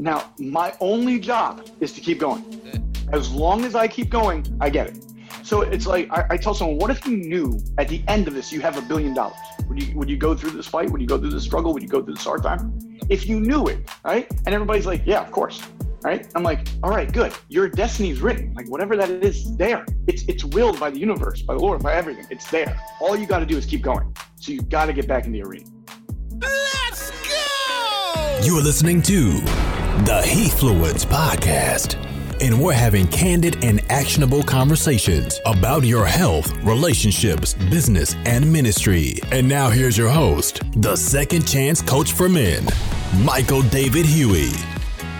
Now, my only job is to keep going. As long as I keep going, I get it. So it's like I, I, tell someone, what if you knew at the end of this you have a billion dollars? Would you would you go through this fight? Would you go through this struggle? Would you go through this hard time? If you knew it, right? And everybody's like, yeah, of course. Right? I'm like, all right, good. Your destiny's written. Like whatever that is, there. It's it's willed by the universe, by the Lord, by everything. It's there. All you got to do is keep going. So you got to get back in the arena. Let's go! You are listening to the Hefluence Podcast and we're having candid and actionable conversations about your health, relationships, business, and ministry. And now here's your host, the second chance coach for men, Michael David Huey.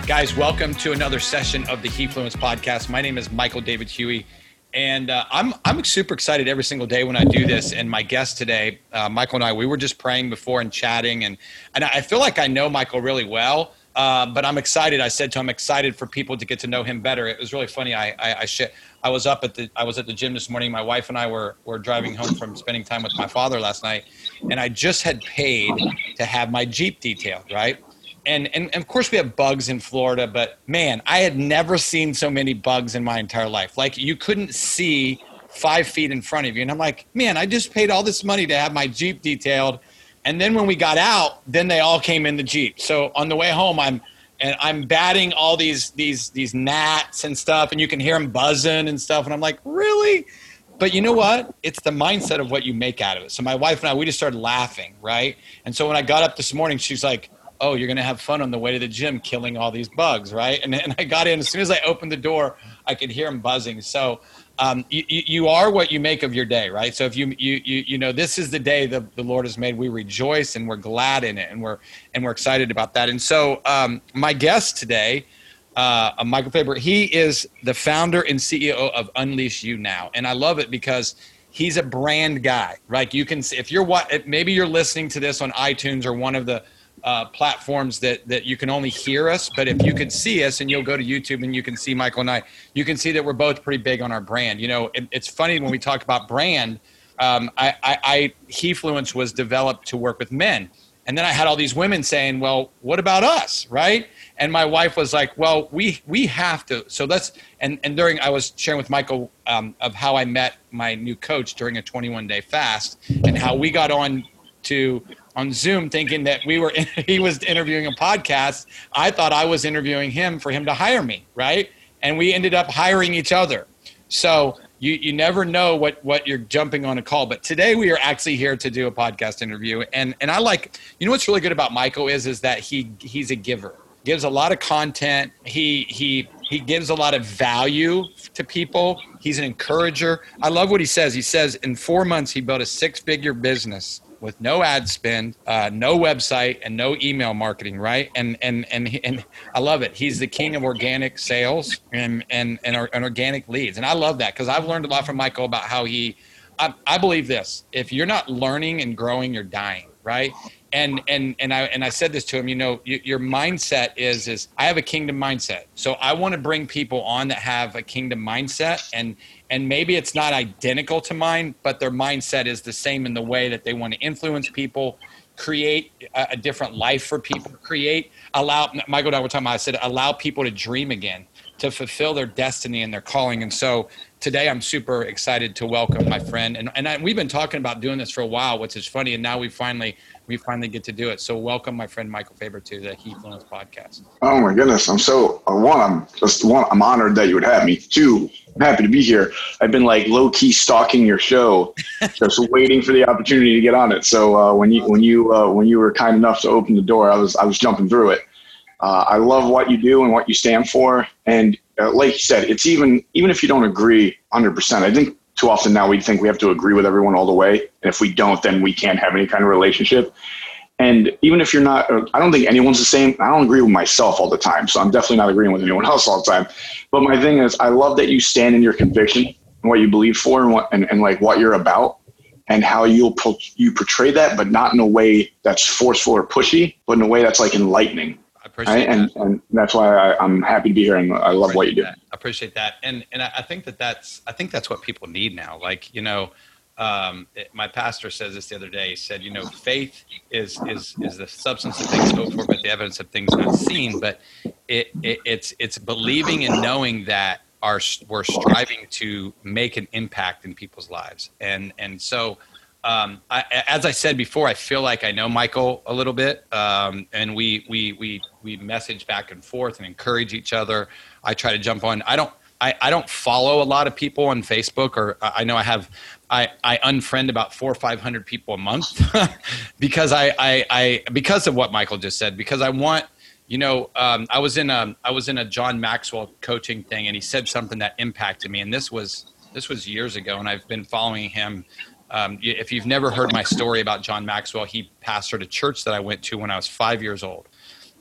Guys, welcome to another session of the Hefluence podcast. My name is Michael David Huey. And uh, I'm I'm super excited every single day when I do this. And my guest today, uh, Michael and I, we were just praying before and chatting, and and I feel like I know Michael really well. Uh, but I'm excited. I said to him, I'm excited for people to get to know him better. It was really funny. I I, I, sh- I was up at the I was at the gym this morning. My wife and I were were driving home from spending time with my father last night, and I just had paid to have my Jeep detailed, right? And, and and of course we have bugs in Florida, but man, I had never seen so many bugs in my entire life. Like you couldn't see five feet in front of you, and I'm like, man, I just paid all this money to have my Jeep detailed and then when we got out, then they all came in the Jeep. So on the way home, I'm and I'm batting all these these these gnats and stuff, and you can hear them buzzing and stuff. And I'm like, really? But you know what? It's the mindset of what you make out of it. So my wife and I, we just started laughing, right? And so when I got up this morning, she's like, "Oh, you're gonna have fun on the way to the gym, killing all these bugs, right?" And, and I got in as soon as I opened the door, I could hear them buzzing. So um, you, you are what you make of your day, right? So if you you you, you know this is the day the, the Lord has made, we rejoice and we're glad in it, and we're and we're excited about that. And so um, my guest today, uh, Michael Fabber, he is the founder and CEO of Unleash You Now, and I love it because he's a brand guy, right? You can if you're what maybe you're listening to this on iTunes or one of the uh, platforms that that you can only hear us, but if you could see us and you'll go to YouTube and you can see Michael and I, you can see that we're both pretty big on our brand. You know, it, it's funny when we talk about brand. Um, I, I, I Hefluence was developed to work with men, and then I had all these women saying, "Well, what about us?" Right? And my wife was like, "Well, we we have to." So let's and and during I was sharing with Michael um, of how I met my new coach during a 21 day fast and how we got on to on Zoom thinking that we were he was interviewing a podcast. I thought I was interviewing him for him to hire me, right? And we ended up hiring each other. So you you never know what what you're jumping on a call. But today we are actually here to do a podcast interview. And and I like you know what's really good about Michael is is that he he's a giver. Gives a lot of content. He he he gives a lot of value to people. He's an encourager. I love what he says. He says in 4 months he built a six-figure business with no ad spend, uh, no website, and no email marketing, right? And and and and I love it. He's the king of organic sales and and and, and organic leads, and I love that because I've learned a lot from Michael about how he. I, I believe this: if you're not learning and growing, you're dying, right? and and and I and I said this to him. You know, your mindset is is I have a kingdom mindset, so I want to bring people on that have a kingdom mindset, and and maybe it's not identical to mine, but their mindset is the same in the way that they want to influence people, create a, a different life for people, create allow. Michael I were talking about. I said allow people to dream again, to fulfill their destiny and their calling, and so today I'm super excited to welcome my friend, and and I, we've been talking about doing this for a while, which is funny, and now we finally we finally get to do it. So welcome, my friend Michael Fabber, to the Hefluence podcast. Oh my goodness, I'm so uh, one. I'm just one. I'm honored that you would have me. Two, I'm happy to be here. I've been like low key stalking your show, just waiting for the opportunity to get on it. So uh, when you when you uh, when you were kind enough to open the door, I was I was jumping through it. Uh, I love what you do and what you stand for, and uh, like you said, it's even even if you don't agree 100. percent I think too often now we think we have to agree with everyone all the way. And if we don't, then we can't have any kind of relationship. And even if you're not, I don't think anyone's the same. I don't agree with myself all the time. So I'm definitely not agreeing with anyone else all the time. But my thing is, I love that you stand in your conviction and what you believe for and what, and, and like what you're about and how you'll, you portray that, but not in a way that's forceful or pushy, but in a way that's like enlightening appreciate right? and, and that's why I, am happy to be here and I love what you do. That. I appreciate that. And, and I think that that's, I think that's what people need now. Like, you know, um, it, my pastor says this the other day. He said, you know, faith is, is, is the substance of things hoped for, but the evidence of things not seen. But it, it, it's it's believing and knowing that our we're striving to make an impact in people's lives, and and so. Um, I, as I said before, I feel like I know Michael a little bit, um, and we we we we message back and forth and encourage each other. I try to jump on. I don't I, I don't follow a lot of people on Facebook, or I know I have I, I unfriend about four or five hundred people a month because I, I, I because of what Michael just said because I want you know, um, I was in a I was in a John Maxwell coaching thing, and he said something that impacted me. And this was this was years ago, and I've been following him. Um, if you've never heard my story about John Maxwell, he pastored a church that I went to when I was five years old,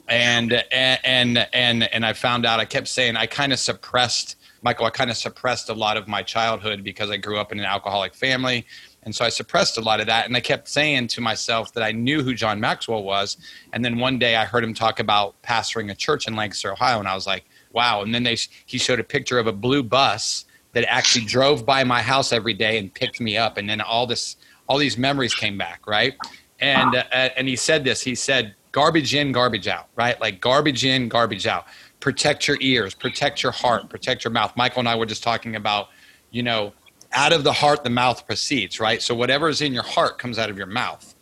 and and and and I found out. I kept saying I kind of suppressed Michael. I kind of suppressed a lot of my childhood because I grew up in an alcoholic family and so I suppressed a lot of that. And I kept saying to myself that I knew who John Maxwell was. And then one day I heard him talk about pastoring a church in Lancaster, Ohio. And I was like, wow. And then they, he showed a picture of a blue bus that actually drove by my house every day and picked me up. And then all this, all these memories came back. Right. And, uh, and he said this, he said, garbage in, garbage out, right? Like garbage in, garbage out. Protect your ears, protect your heart, protect your mouth. Michael and I were just talking about, you know, out of the heart the mouth proceeds right so whatever is in your heart comes out of your mouth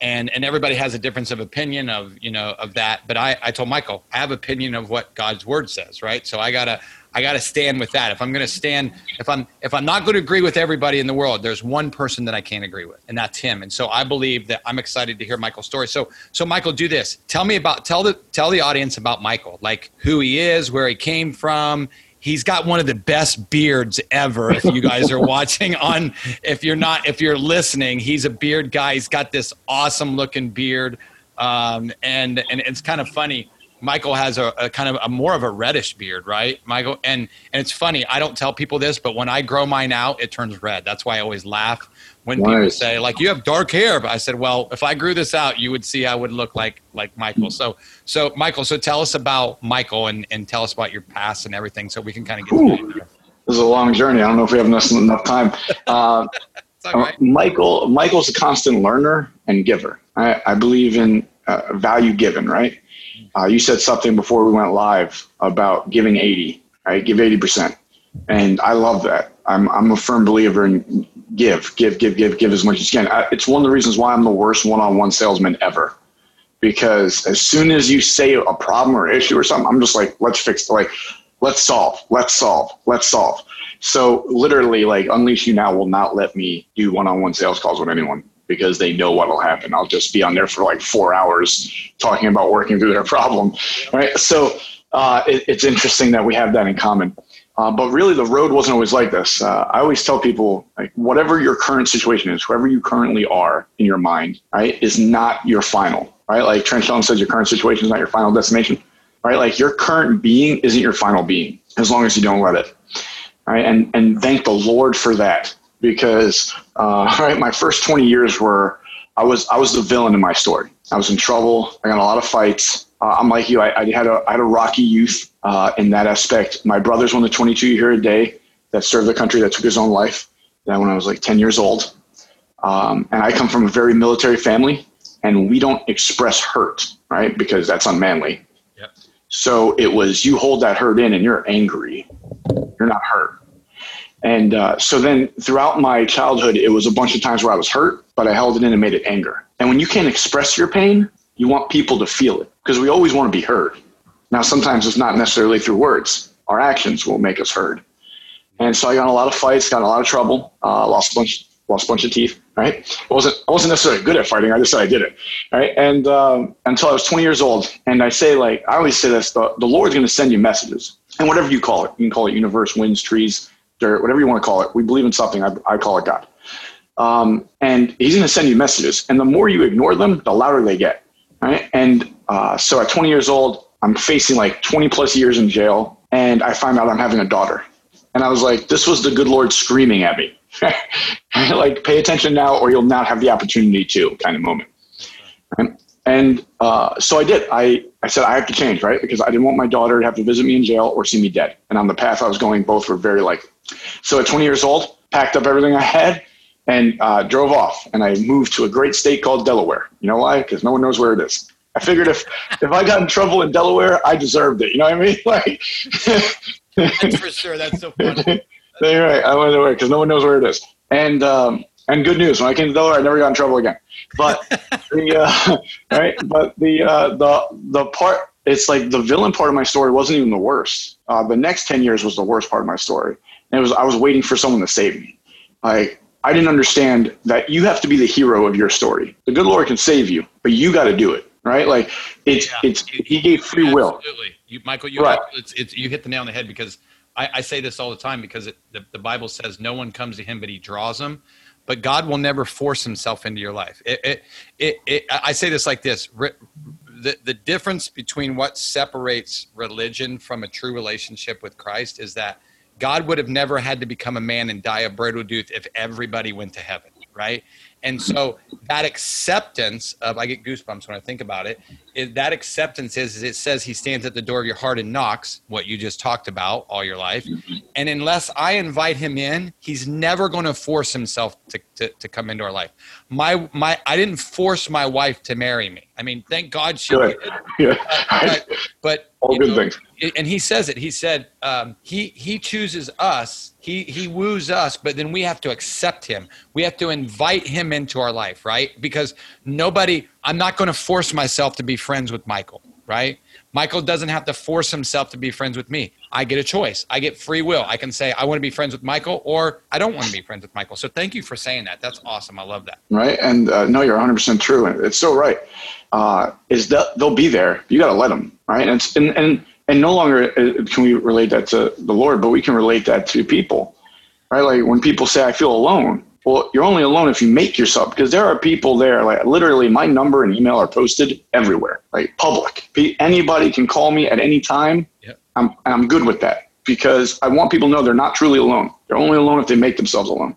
and and everybody has a difference of opinion of you know of that but i i told michael i have opinion of what god's word says right so i gotta i gotta stand with that. If i'm gonna stand if i'm if i'm not going to agree with everybody in the world there's one person that i can't agree with and that's him. And so i believe that i'm excited to hear michael's story. So so michael do this. Tell me about tell the tell the audience about michael like who he is where he came from. He's got one of the best beards ever if you guys are watching on if you're not if you're listening. He's a beard guy. He's got this awesome looking beard. Um, and and it's kind of funny michael has a, a, kind of a more of a reddish beard right michael? And and it's funny i don't tell people this but when i grow mine out it turns red. That's why i always laugh when nice. people say like you have dark hair. But i said well if i grew this out you would see i would look like like michael. So so michael so tell us about michael and and tell us about your past and everything so we can kind of get Ooh, this is a long journey. I don't know if we have enough, enough time. Uh, right. michael michael's a constant learner and giver. I, I believe in uh, value given right uh, you said something before we went live about giving 80 right give 80% and i love that i'm, I'm a firm believer in give, give, give, give, give as much as you can. I, it's one of the reasons why I'm the worst one-on-one salesman ever. Because as soon as you say a problem or issue or something, I'm just like, let's fix, it. like, let's solve, let's solve, let's solve. So literally, like, Unleash You Now will not let me do one-on-one sales calls with anyone because they know what will happen. I'll just be on there for like four hours talking about working through their problem, right? So uh, it, it's interesting that we have that in common. Uh, but really, the road wasn't always like this. Uh, I always tell people, like, whatever your current situation is, whoever you currently are in your mind, right, is not your final, right? Like Trent Shelton says, your current situation is not your final destination, right? Like your current being isn't your final being, as long as you don't let it, right? And and thank the Lord for that, because uh, right, my first twenty years were I was I was the villain in my story. I was in trouble. I got a lot of fights. Uh, I'm like you. I, I, had a I had a rocky youth uh, in that aspect. My brother's one of the 22 here a day that served the country that took his own life. That when I was like 10 years old, um, and I come from a very military family, and we don't express hurt, right? Because that's unmanly. Yep. So it was you hold that hurt in, and you're angry. You're not hurt. And uh, so then throughout my childhood, it was a bunch of times where I was hurt, but I held it in and made it anger. And when you can't express your pain, you want people to feel it because we always want to be heard. Now, sometimes it's not necessarily through words. Our actions will make us heard. And so I got in a lot of fights, got in a lot of trouble, uh, lost a bunch, lost a bunch of teeth. Right? I wasn't, I wasn't necessarily good at fighting. I just said I did it. Right? And um, until I was 20 years old, and I say like I always say this: the, the Lord's going to send you messages, and whatever you call it, you can call it universe, winds, trees, dirt, whatever you want to call it. We believe in something. I, I call it God. Um, and He's going to send you messages, and the more you ignore them, the louder they get. Right? And uh, so at 20 years old, I'm facing like 20 plus years in jail, and I find out I'm having a daughter. And I was like, this was the good Lord screaming at me. like, pay attention now, or you'll not have the opportunity to, kind of moment. And uh, so I did. I, I said, I have to change, right? Because I didn't want my daughter to have to visit me in jail or see me dead. And on the path I was going, both were very likely. So at 20 years old, packed up everything I had and uh, drove off. And I moved to a great state called Delaware. You know why? Because no one knows where it is. I figured if if I got in trouble in Delaware, I deserved it. You know what I mean? Like, That's for sure. That's so funny. you're right. I went away because no one knows where it is. And um, and good news, when I came to Delaware, I never got in trouble again. But the uh, right, but the uh, the the part it's like the villain part of my story wasn't even the worst. Uh, the next ten years was the worst part of my story. And it was I was waiting for someone to save me. Like I didn't understand that you have to be the hero of your story. The good Lord can save you, but you got to do it, right? Like it's Yeah. it's He gave free will. Absolutely. You, Michael, you, Right. it's, it's, you hit the nail on the head because I, I say this all the time because it, the, the Bible says no one comes to him, but he draws them. But God will never force himself into your life. It, it, it, it, I say this like this the, the difference between what separates religion from a true relationship with Christ is that God would have never had to become a man and die a brutal death if everybody went to heaven, right? And so that acceptance of, I get goosebumps when I think about it, that acceptance is, is it says he stands at the door of your heart and knocks, what you just talked about all your life. And unless I invite him in, he's never going to force himself to, to, to come into our life. My, my, I didn't force my wife to marry me. I mean, thank God she Good. did Yeah. but, but All good know, things. And he says it. He said um, he he chooses us. He he woos us, but then we have to accept him. We have to invite him into our life, right? Because nobody. I'm not going to force myself to be friends with Michael, right? Michael doesn't have to force himself to be friends with me. I get a choice. I get free will. I can say I want to be friends with Michael, or I don't want to be friends with Michael. So thank you for saying that. That's awesome. I love that. right? And uh, no, you're 100% true. It's so right. Uh, is that they'll be there. You got to let them, right? And, and, and, and no longer uh, can we relate that to the Lord, but we can relate that to people, right? Like when people say, I feel alone. Well, you're only alone if you make yourself, because there are people there, like literally my number and email are posted everywhere, like public. Anybody can call me at any time. Yep. I'm, and I'm good with that because I want people to know they're not truly alone. They're only alone if they make themselves alone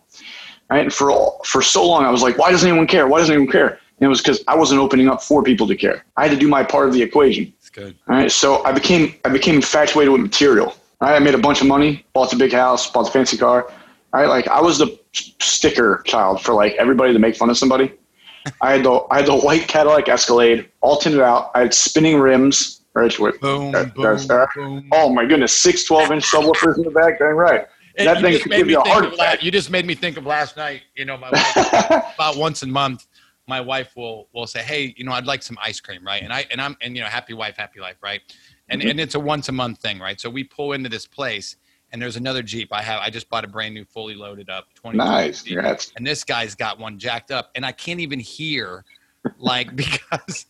right? And for all, for so long, I was like, why doesn't anyone care? Why doesn't anyone care? And it was because I wasn't opening up for people to care. I had to do my part of the equation. It's good. All right, so I became I became infatuated with material. All right, I made a bunch of money, bought a big house, bought a fancy car. All right, like I was the sticker child for like everybody to make fun of somebody. I had the I had the white Cadillac Escalade, all tinted out. I had spinning rims. Right, with, Boom, that- boom, that's- uh, boom. Oh my goodness, six 12 inch subwoofers in the back. Dang right. And That you thing just could made give me you a think heart of attack. You just made me think of last night. You know, my wife, about once a month, my wife will will say, "Hey, you know, I'd like some ice cream, right?" And I and I'm and you know, happy wife, happy life, right? And Mm-hmm. and it's a once a month thing, right? So we pull into this place, and there's another Jeep. I have I just bought a brand new, fully loaded up, twenty. Nice. Congrats. And this guy's got one jacked up, and I can't even hear, like because.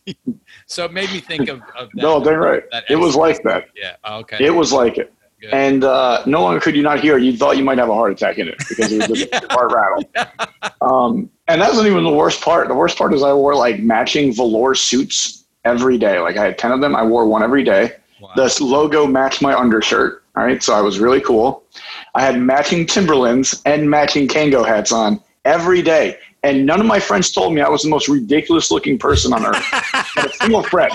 so it made me think of, of that. No, dang right. that It was like that. Yeah. oh, okay. It was like it. Good. And uh, no longer could you not hear. You thought you might have a heart attack in it because it was just Yeah. a heart rattle. Um, and that wasn't even the worst part. The worst part is I wore like matching velour suits every day. Like I had 10 of them. I wore one every day. Wow. The logo matched my undershirt. All right. So I was really cool. I had matching Timberlands and matching Kangol hats on every day. And none of my friends told me I was the most ridiculous looking person on earth. Not a single friend,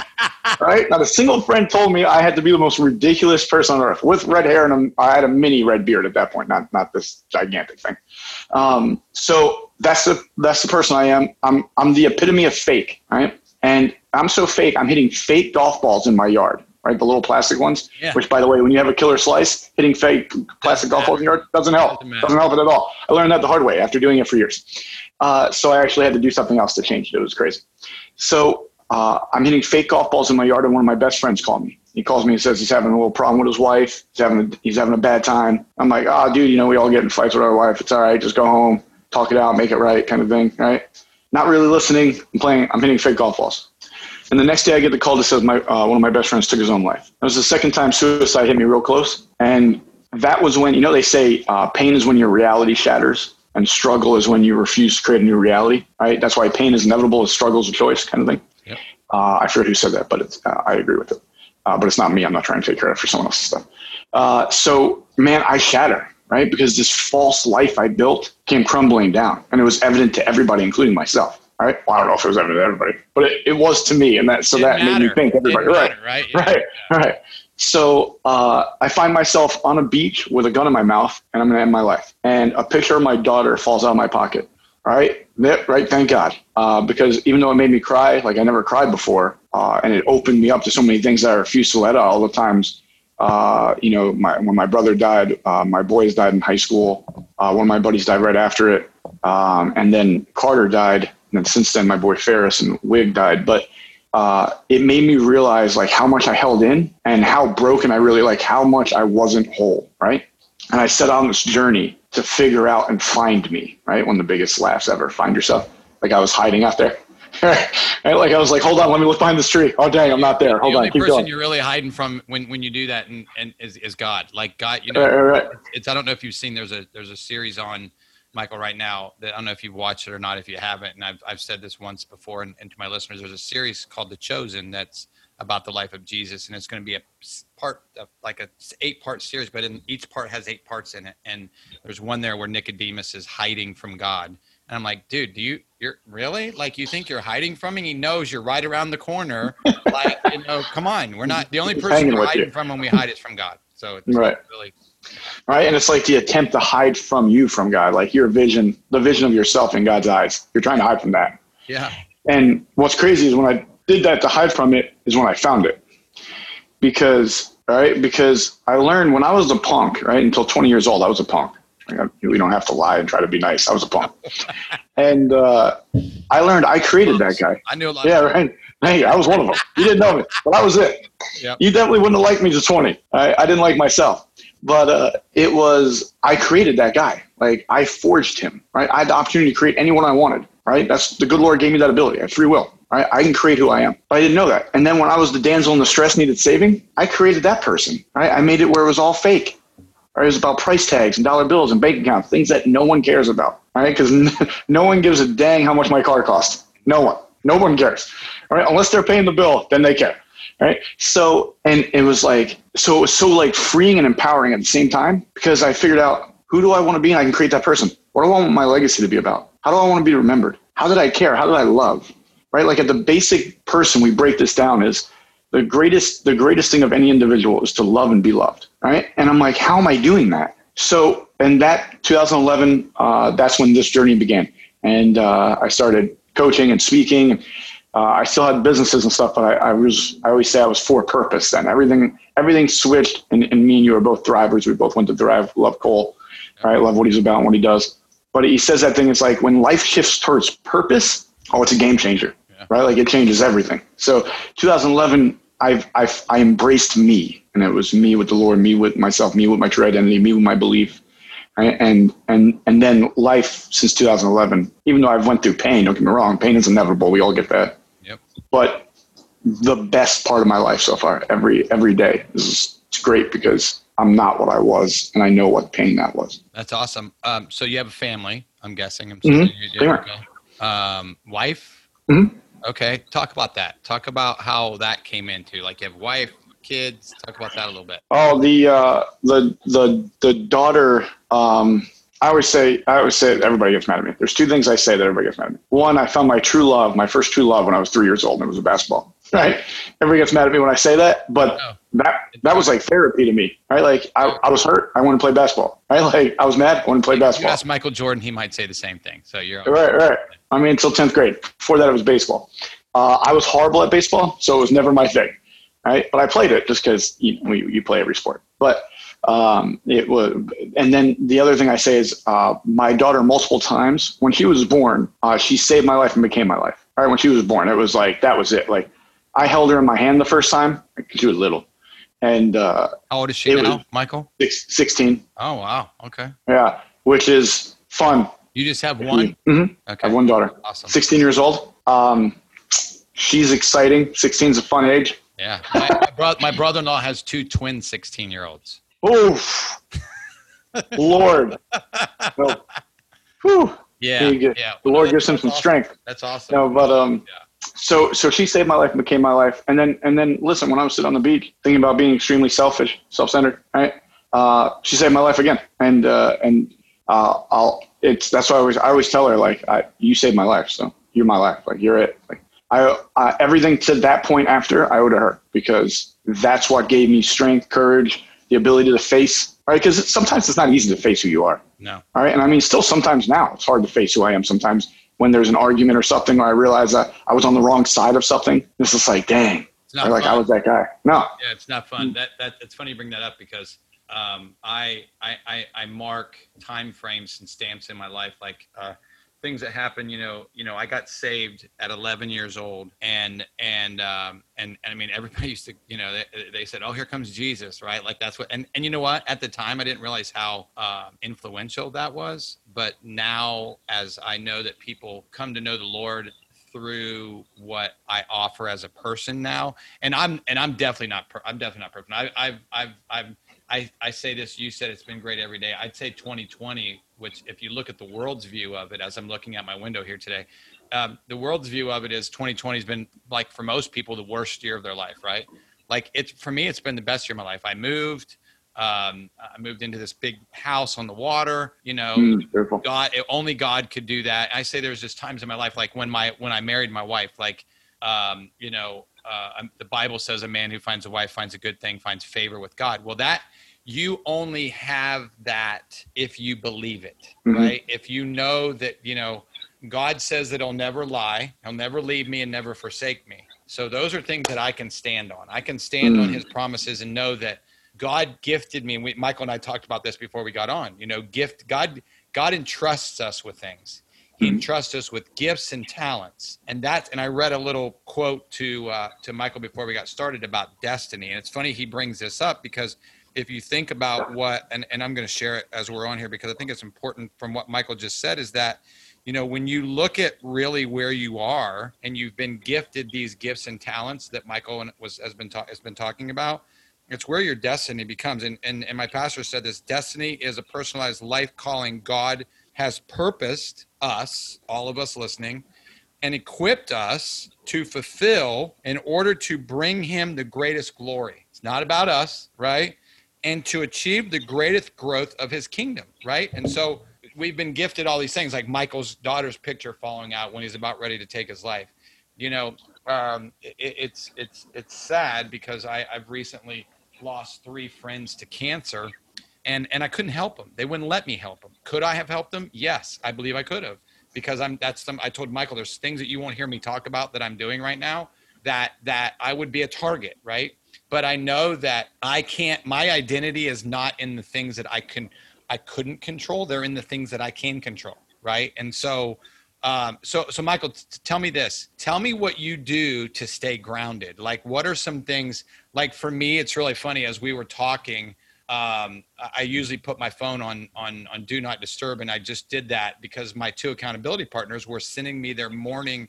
right? Not a single friend told me I had to be the most ridiculous person on earth with red hair and a, I had a mini red beard at that point, not not this gigantic thing. Um, so that's the that's the person I am. I'm I'm the epitome of fake, right? And I'm so fake. I'm hitting fake golf balls in my yard, right? The little plastic ones. Yeah. Which, by the way, when you have a killer slice, hitting fake plastic golf balls in your yard doesn't help. Doesn't. Doesn't help it at all. I learned that the hard way after doing it for years. Uh, so I actually had to do something else to change it. It was crazy. So uh, I'm hitting fake golf balls in my yard, and one of my best friends called me. He calls me and says he's having a little problem with his wife. He's having a, he's having a bad time. I'm like, oh, dude, you know we all get in fights with our wife. It's all right. Just go home, talk it out, make it right, kind of thing, right? Not really listening. I'm playing. I'm hitting fake golf balls. And the next day, I get the call that says my uh, one of my best friends took his own life. That was the second time suicide hit me real close, and that was when you know they say uh, pain is when your reality shatters, and struggle is when you refuse to create a new reality. Right? That's why pain is inevitable. Is struggle's a choice, kind of thing. Yep. Uh, I forget who said that, but it's, uh, I agree with it. Uh, but it's not me. I'm not trying to take credit for someone else's stuff. Uh, so, man, I shatter, right? Because this false life I built came crumbling down, and it was evident to everybody, including myself. Right? Well, I don't know if it was evident to everybody, but it, it was to me, and that so Didn't that made me think everybody. Didn't Right? matter, right? Yeah. Right? Right? So uh, I find myself on a beach with a gun in my mouth, and I'm going to end my life. And a picture of my daughter falls out of my pocket. Right? Right? Thank God. Uh, because even though it made me cry, like I never cried before, uh, and it opened me up to so many things that I refused to let out all the times. Uh, you know, my, when my brother died, uh, my boys died in high school. Uh, one of my buddies died right after it. Um, and then Carter died. And then since then, my boy Ferris and Wig died. But uh, it made me realize like how much I held in and how broken I really like how much I wasn't whole, right? And I set on this journey to figure out and find me, right? One of the biggest laughs ever. Find yourself. Like I was hiding out there. right? Like I was like, hold on, let me look behind this tree. Oh dang, I'm not there. Hold the on, only keep person going. you're really hiding from when, when you do that and, and is, is God. Like God, you know, Right, right, right. it's I don't know if you've seen there's a there's a series on Michael right now that I don't know if you've watched it or not if you haven't and I've I've said this once before and, and to my listeners there's a series called The Chosen that's about the life of Jesus and it's going to be a part of like a eight part series but in each part has eight parts in it and there's one there where Nicodemus is hiding from God and I'm like dude do you you're really like you think you're hiding from him he knows you're right around the corner like you know come on we're not the only person we're hiding you. from when we hide is from God so it's Right. really right? And it's like the attempt to hide from you from God, like your vision, the vision of yourself in God's eyes. You're trying to hide from that. yeah And what's crazy is when I did that to hide from it is when I found it. Because, right? Because I learned when I was a punk, right? Until 20 years old, I was a punk. Like, We don't have to lie and try to be nice. I was a punk. and uh, I learned I created that guy. I knew a lot Yeah, of right. Hey, I was one of them. You didn't know me, but I was it. Yep. You definitely wouldn't have liked me to 20. I, I didn't like myself. But uh, it was, I created that guy. Like, I forged him, right? I had the opportunity to create anyone I wanted, right? That's the good Lord gave me that ability. I free will, right? I can create who I am. But I didn't know that. And then when I was the damsel in distress needed saving, I created that person, right? I made it where it was all fake. Right? It was about price tags and dollar bills and bank accounts, things that no one cares about, right? Because no one gives a dang how much my car costs. No one. No one cares. Right, unless they're paying the bill, then they care. Right. So, and it was like, so it was so like freeing and empowering at the same time because I figured out who do I want to be and I can create that person. What do I want my legacy to be about? How do I want to be remembered? How did I care? How did I love? Right. Like at the basic person, we break this down is the greatest, the greatest thing of any individual is to love and be loved. Right. And I'm like, how am I doing that? So, and that 2011, uh, that's when this journey began. And uh, I started coaching and speaking. Uh, I still had businesses and stuff, but I, I was I always say I was for purpose. Then everything everything switched, and, and me and you are both thrivers. We both went to Thrive. Love Cole, right? Love what he's about and what he does. But he says that thing. It's like when life shifts towards purpose. Oh, it's a game changer, Yeah. right? Like it changes everything. So 2011, I've, I've I embraced me, and it was me with the Lord, me with myself, me with my true identity, me with my belief, and and and then life since 2011. Even though I've went through pain, don't get me wrong, pain is inevitable. We all get that Yep. but the best part of my life so far every every day is it's great because i'm not what i was and i know what pain that was That's awesome. Um, so you have a family, I'm guessing. I'm Mhm. you do, Sure. okay. Um, wife. Mm-hmm. Okay. Talk about that. Talk about how that came into. Like you have wife, kids. Talk about that a little bit. oh the uh the the the daughter um i always say i always say everybody gets mad at me there's two things i say that everybody gets mad at me one i found my true love my first true love when i was three years old and it was a basketball right everybody gets mad at me when i say that but Oh. that that was like therapy to me right like i, I was hurt i want to play basketball right like i was mad i want to play You basketball ask Michael Jordan, he might say the same thing. So you're Right, right. I mean, until 10th grade. Before that, it was baseball. Uh, I was horrible at baseball, so it was never my thing. Right. But I played it just because you, you, you play every sport. But um, it was, and then the other thing I say is uh, my daughter, multiple times, when she was born, uh, she saved my life and became my life. All right. When she was born, it was like, that was it. Like, I held her in my hand the first time because she was little. And uh, How old is she now, Michael? six, 16. Oh wow. Okay. Yeah. Which is fun. You just have one. Mhm. I Okay. have one daughter. Awesome. 16 years old. Um, she's exciting. 16 is a fun age. Yeah. My, my, bro- my brother-in-law has two twin 16-year-olds. Oof. Lord. Well, whew. Yeah. Yeah. The Lord gives him some awesome. strength. That's awesome. No, but um, Yeah. so so she saved my life and became my life. And then and then listen, when I was sitting on the beach thinking about being extremely selfish, self-centered, right? Uh, she saved my life again. And uh, and uh, I'll it's that's why I always I always tell her like I, you saved my life, so you're my life, like you're it. Like I, I everything to that point after I owe to her because that's what gave me strength, courage, the ability to face. Right? Because sometimes it's not easy to face who you are. No. All right. And I mean, still sometimes now it's hard to face who I am sometimes when there's an argument or something, or I realize that I was on the wrong side of something. It's just like, dang, It's not or like fun. I was that guy. No, Yeah, it's not fun. That that it's funny you bring that up because um, I, I I I mark time frames and stamps in my life like uh, things that happen. You know, you know, I got saved at 11 years old, and and um, and, and I mean, everybody used to, you know, they, they said, "Oh, here comes Jesus," right? Like that's what. And and you know what? At the time, I didn't realize how uh, influential that was. But now, as I know that people come to know the Lord through what I offer as a person now, and I'm and I'm definitely not per, I'm definitely not perfect. I, I've I've I've I, I say this. You said it's been great every day. I'd say 2020, which if you look at the world's view of it, as I'm looking at my window here today, um, the world's view of it is 2020 has been like for most people the worst year of their life, right? Like it's for me, it's been the best year of my life. I moved. Um, I moved into this big house on the water. You know, Mm. God, only God could do that. I say there's just times in my life, like when my when I married my wife, like um, you know, uh, um, the Bible says a man who finds a wife finds a good thing, finds favor with God. Well, that you only have that if you believe it, Mhm. right? If you know that you know God says that He'll never lie, He'll never leave me and never forsake me. So those are things that I can stand on. I can stand on Mm. His promises and know that God gifted me. And we, Michael and I talked about this before we got on. You know, gift God. God entrusts us with things. He Mhm. entrusts us with gifts and talents, and that's. And I read a little quote to uh, to Michael before we got started about destiny. And it's funny he brings this up because if you think about what, and, and I'm going to share it as we're on here because I think it's important from what Michael just said is that, you know, when you look at really where you are and you've been gifted these gifts and talents that Michael was has been ta- has been talking about, it's where your destiny becomes. And, and and my pastor said this: destiny is a personalized life calling God has purposed us, all of us listening, and equipped us to fulfill in order to bring Him the greatest glory. It's not about us, right? And to achieve the greatest growth of His kingdom, right? And so we've been gifted all these things, like Michael's daughter's picture falling out when he's about ready to take his life. You know, um, it, it's it's it's sad because I, I've recently lost three friends to cancer, and and I couldn't help them. They wouldn't let me help them. Could I have helped them? Yes, I believe I could have because I'm that's some. I told Michael there's things that you won't hear me talk about that I'm doing right now that that I would be a target, right? But I know that I can't. My identity is not in the things that I can I couldn't control. They're in the things that I can control, right? And so. Um, so, so Michael, t- tell me this. Tell me what you do to stay grounded. Like, what are some things? Like for me, it's really funny. As we were talking, um, I usually put my phone on on on do not disturb, and I just did that because my two accountability partners were sending me their morning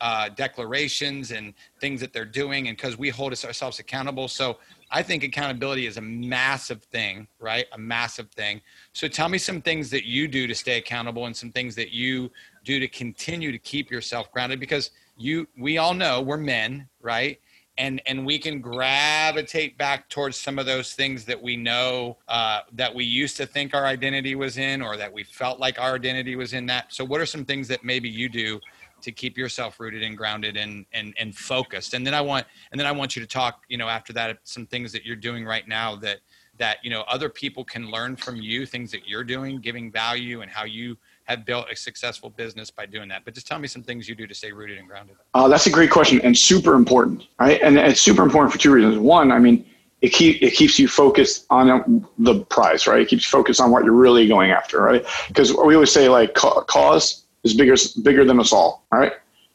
uh, declarations and things that they're doing, and because we hold ourselves accountable. So I think accountability is a massive thing, right? A massive thing. So tell me some things that you do to stay accountable, and some things that you do to continue to keep yourself grounded, because you we all know we're men, right? And and we can gravitate back towards some of those things that we know uh, that we used to think our identity was in or that we felt like our identity was in that. So what are some things that maybe you do to keep yourself rooted and grounded and and and focused? And then i want and then i want you to talk you know after that some things that you're doing right now that that you know other people can learn from you things that you're doing giving value and how you have built a successful business by doing that but just tell me some things you do to stay rooted and grounded Uh, that's a great question and super important, right? And it's super important for two reasons. One, I mean, it keep it keeps you focused on the prize, right? It keeps you focused on what you're really going after, right? Because we always say like ca- cause is bigger bigger than us all, all right?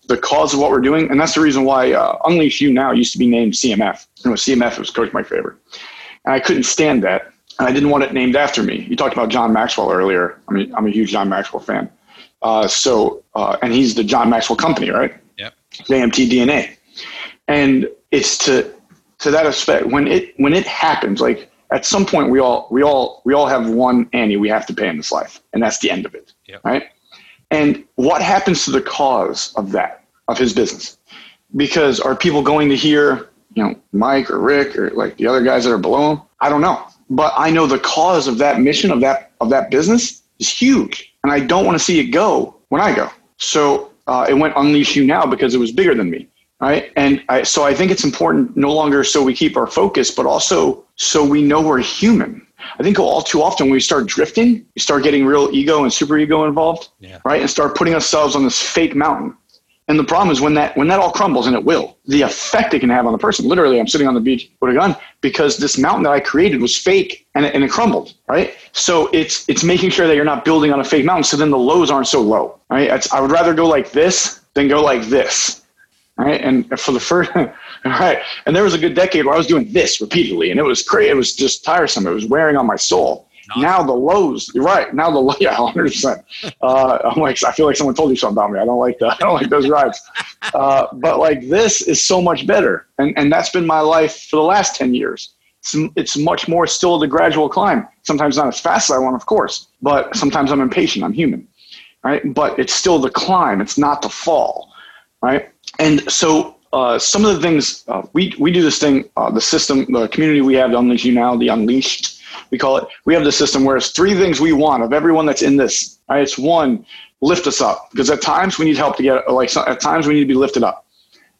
The cause of what we're doing, and that's the reason why uh, Unleash You now used to be named CMF. You know, CMF was Coach Mike Fabber, and I couldn't stand that, and I didn't want it named after me. You talked about John Maxwell earlier. I mean, I'm a huge John Maxwell fan. Uh, so, uh, and he's the John Maxwell Company, right? yep AMT DNA, and it's to to that aspect when it when it happens. Like at some point, we all we all we all have one Annie we have to pay in this life, and that's the end of it, Yep. right? And what happens to the cause of that of his business? Because are people going to hear you know Mike or Rick or like the other guys that are below him? I don't know, but I know the cause of that mission of that of that business is huge, and I don't want to see it go when I go. So uh, it went unleash you now because it was bigger than me, right? And I, so I think it's important no longer so we keep our focus, but also so we know we're human. I think all too often when we start drifting, we start getting real ego and super ego involved, Yeah. right? And start putting ourselves on this fake mountain. And the problem is when that when that all crumbles, and it will, the effect it can have on the person. Literally, I'm sitting on the beach with a gun because this mountain that I created was fake and it, and it crumbled, right? So it's it's making sure that you're not building on a fake mountain, so then the lows aren't so low, right? It's, I would rather go like this than go like this, right? And for the first, right, and there was a good decade where I was doing this repeatedly, and it was crazy. It was just tiresome. It was wearing on my soul. Now the lows, you're right. Now the low, yeah, 100. percent uh, I'm like, I feel like someone told you something about me. I don't like that. I don't like those rides. Uh, but like this is so much better, and and that's been my life for the last 10 years. It's, it's much more still the gradual climb. Sometimes not as fast as I want, of course, but sometimes I'm impatient. I'm human, right? But it's still the climb. It's not the fall, right? And so uh, some of the things uh, we we do this thing, uh, the system, the community we have, the Unleash You Now, the Unleashed, we call it. We have the system where it's three things we want of everyone that's in this. Right? It's one, lift us up because at times we need help to get like at times we need to be lifted up.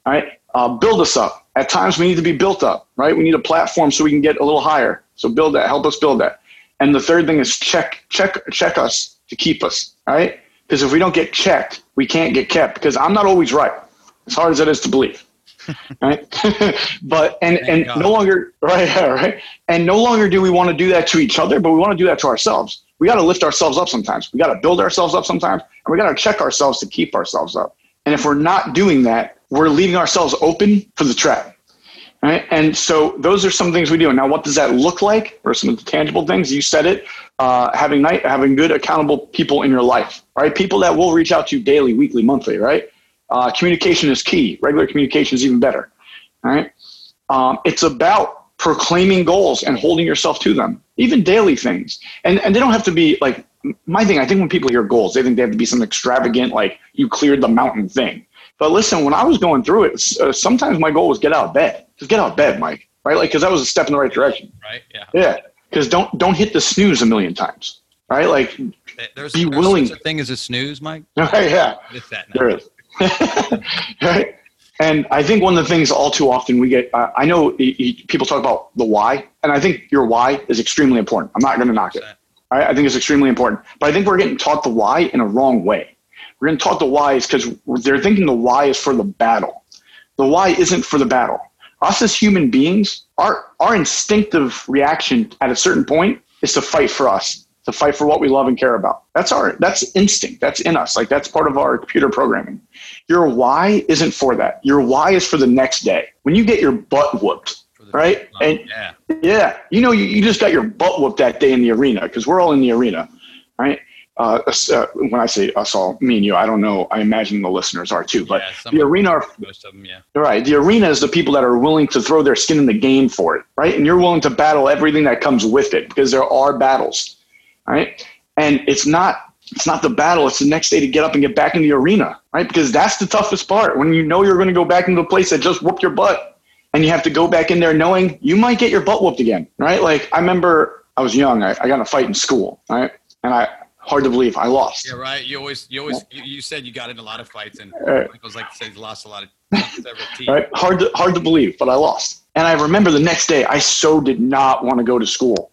Right, uh, build us up. At times we need to be built up. Right, we need a platform so we can get a little higher. So build that. Help us build that. And the third thing is check check check us to keep us. Right, because if we don't get checked, we can't get kept. Because I'm not always right as hard as it is to believe. Right? but and Thank and God. no longer right, yeah, right, and no longer do we want to do that to each other, but we want to do that to ourselves. We got to lift ourselves up sometimes. We got to build ourselves up sometimes, and we got to check ourselves to keep ourselves up. And if we're not doing that, we're leaving ourselves open for the trap. Right? And so those are some things we do. Now, what does that look like? Or some of the tangible things you said it. Uh, having night, having good, accountable people in your life, right? People that will reach out to you daily, weekly, monthly, right? Uh, communication is key. Regular communication is even better. All right. Um, it's about proclaiming goals and holding yourself to them, even daily things. And and they don't have to be like my thing. I think when people hear goals, they think they have to be some extravagant, like you cleared the mountain thing. But listen, when I was going through it, uh, sometimes my goal was get out of bed. Just get out of bed, Mike. Right? Like because that was a step in the right direction. Right. Yeah. Yeah. Because don't don't hit the snooze a million times. Right? Like There's, Be there's willing. such a thing as a snooze, Mike. yeah. It's that now. There is. right? And I think one of the things all too often we get, uh, I know y- y- people talk about the why, and I think your why is extremely important. I'm not going to knock it. Right? I think it's extremely important. But I think we're getting taught the why in a wrong way. We're getting taught the why is because they're thinking the why is for the battle. The why isn't for the battle. Us as human beings, our, our instinctive reaction at a certain point is to fight for us, to fight for what we love and care about. That's our that's instinct. That's in us. Like that's part of our computer programming. Your why isn't for that. Your why is for the next day. When you get your butt whooped, right? And yeah. yeah, you know, you, you just got your butt whooped that day in the arena because we're all in the arena, right? Uh, uh, when I say us all, me and you, I don't know. I imagine the listeners are too, but yeah, the arena are most of them, yeah. right. The arena is the people that are willing to throw their skin in the game for it, right? And you're willing to battle everything that comes with it because there are battles, right? And it's not it's not the battle; it's the next day to get up and get back in the arena, right? Because that's the toughest part when you know you're going to go back into a place that just whooped your butt, and you have to go back in there knowing you might get your butt whooped again, right? Like I remember I was young, I, I got in a fight in school, right? And I hard to believe I lost. Yeah, right. You always, you always, you, you said you got in a lot of fights, and Right. Michael's like said he lost a lot of several right? Hard to hard to believe, but I lost. And I remember the next day, I so did not want to go to school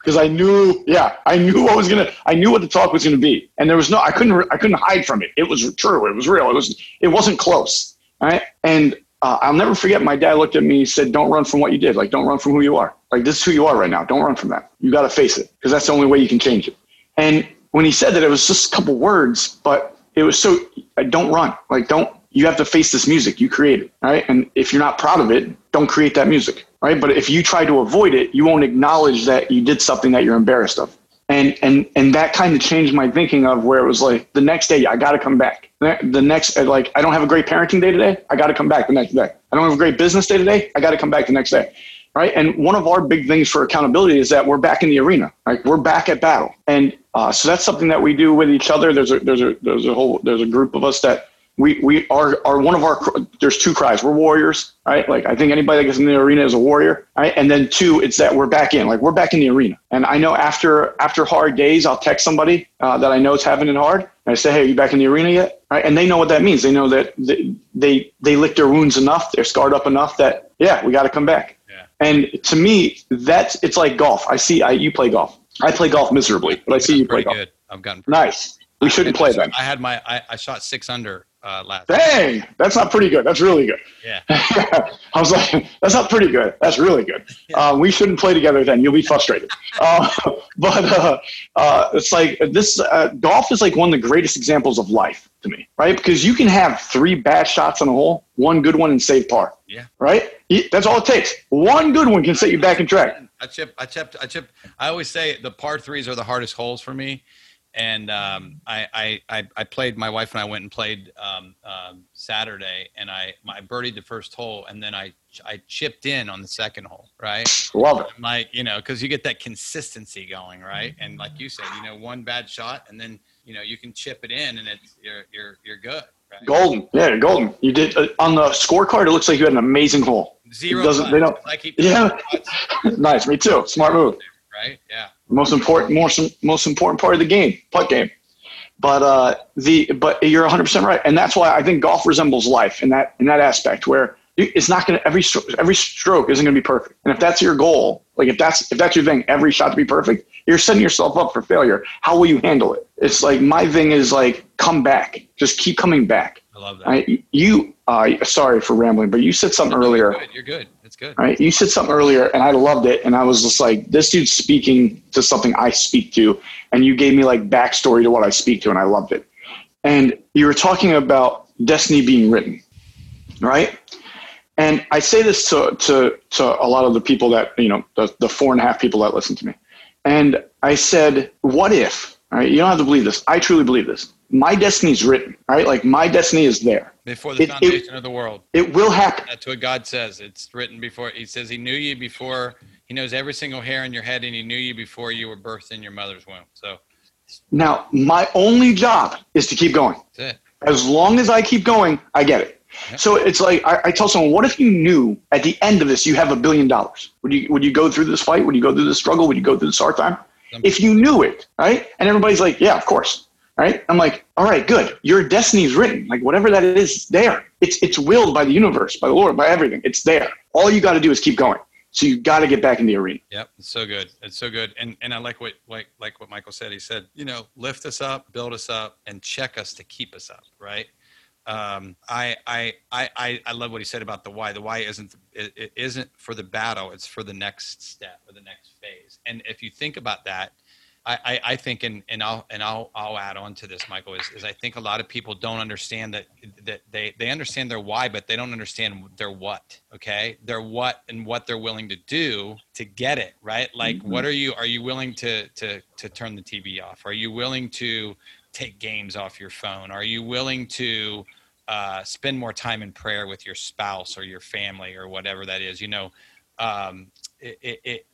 because I knew, yeah, I knew what was gonna, I knew what the talk was gonna be, and there was no, I couldn't, I couldn't hide from it. It was true. It was real. It was, it wasn't close, right? And uh, I'll never forget. My dad looked at me, and said, "Don't run from what you did. Like, don't run from who you are. Like, this is who you are right now. Don't run from that. You got to face it because that's the only way you can change it." And when he said that, it was just a couple words, but it was so uh, don't run. Like don't you have to face this music you created, right? And if you're not proud of it, don't create that music, right? But if you try to avoid it, you won't acknowledge that you did something that you're embarrassed of. And and and that kind of changed my thinking of where it was like the next day I got to come back. The next uh, like I don't have a great parenting day today. I got to come back the next day. I don't have a great business day today. I got to come back the next day right? And one of our big things for accountability is that we're back in the arena, like we're back at battle, and uh, so that's something that we do with each other. There's a there's a there's a whole there's a group of us that we we are are one of our there's two cries. We're warriors, right? Like I think anybody that gets in the arena is a warrior, right? And then two, it's that we're back in, like we're back in the arena. And I know after after hard days, I'll text somebody uh, that I know is having it hard, and I say, "Hey, are you back in the arena yet?" Right? And they know what that means. They know that they they, they licked their wounds enough, they're scarred up enough that yeah, we got to come back. Yeah. And to me, that's it's like golf. I see I, you play golf. I play golf miserably, but I see you play golf. good. I've gotten Nice. We shouldn't play then. I had my I, I shot six under uh, last. Dang, that's not pretty good. That's really good. Yeah. I was like, that's not pretty good. That's really good. Uh, we shouldn't play together then. You'll be frustrated. Uh, but uh, uh, it's like this uh, golf is like one of the greatest examples of life to me, right? Because you can have three bad shots on a hole, one good one, and save par. Yeah. Right? That's all it takes. One good one can set you back in track. I chip, I chip, I chip. I always say the par threes are the hardest holes for me. And um, I, I, I, played. My wife and I went and played um, um, Saturday, and I, I birdied the first hole, and then I, I chipped in on the second hole. Right, Love it. I'm like you know, because you get that consistency going, right? And like you said, you know, one bad shot, and then you know you can chip it in, and it's you're, you're, you're good. Right? Golden. Yeah, golden. You did uh, on the scorecard. It looks like you had an amazing hole. Zero. doesn't- they don't- I keep Yeah. nice. Me too. Smart move. right. Yeah. Most important most most important part of the game putt game. But uh the but you're 100% right. And that's why i think golf resembles life in that in that aspect where it's not going to every every stroke isn't going to be perfect. And if that's your goal like if that's if that's your thing every shot to be perfect you're setting yourself up for failure. How will you handle it? It's like my thing is like come back. Just keep coming back. I love that. I, you uh sorry for rambling but you said something earlier. Good. You're good. Good. right? You said something earlier, and I loved it, and I was just like, this dude's speaking to something I speak to, and you gave me like backstory to what I speak to, and I loved it. And you were talking about destiny being written, right? And I say this to to to a lot of the people that you know, the, the four and a half people that listen to me, and I said, what if? Right? You don't have to believe this. I truly believe this. My destiny's written, right? Like my destiny is there. Before the It- it- foundation of the world. It will happen. That's what God says. It's written before. He says He knew you before. He knows every single hair in your head, and He knew you before you were birthed in your mother's womb. So Now, my only job is to keep going. that's it. As long as I keep going, I get it. So it's like I, I tell someone, what if you knew at the end of this you have a billion dollars? Would you would you go through this fight? Would you go through this struggle? Would you go through this hard time? If you knew it, right? And everybody's like, yeah, of course. Right? I'm like, all right, good. Your destiny's written. Like whatever that is, there. It's it's willed by the universe, by the Lord, by everything. It's there. All you got to do is keep going. So you got to get back in the arena. Yep, it's so good. It's so good. And and I like what like like what Michael said. He said, you know, lift us up, build us up, and check us to keep us up. Right. Um, I, I I I I love what he said about the why. The why isn't it, it isn't for the battle. It's for the next step or the next phase. And if you think about that, I, I, I think, and, and I'll and I'll I'll add on to this, Michael, is, is I think a lot of people don't understand that that they they understand their why, but they don't understand their what. Okay, their what and what they're willing to do to get it right. Like, what are you? Are you willing to to to turn the TV off? Are you willing to take games off your phone? Are you willing to uh, spend more time in prayer with your spouse or your family or whatever that is? You know, um, it, it it,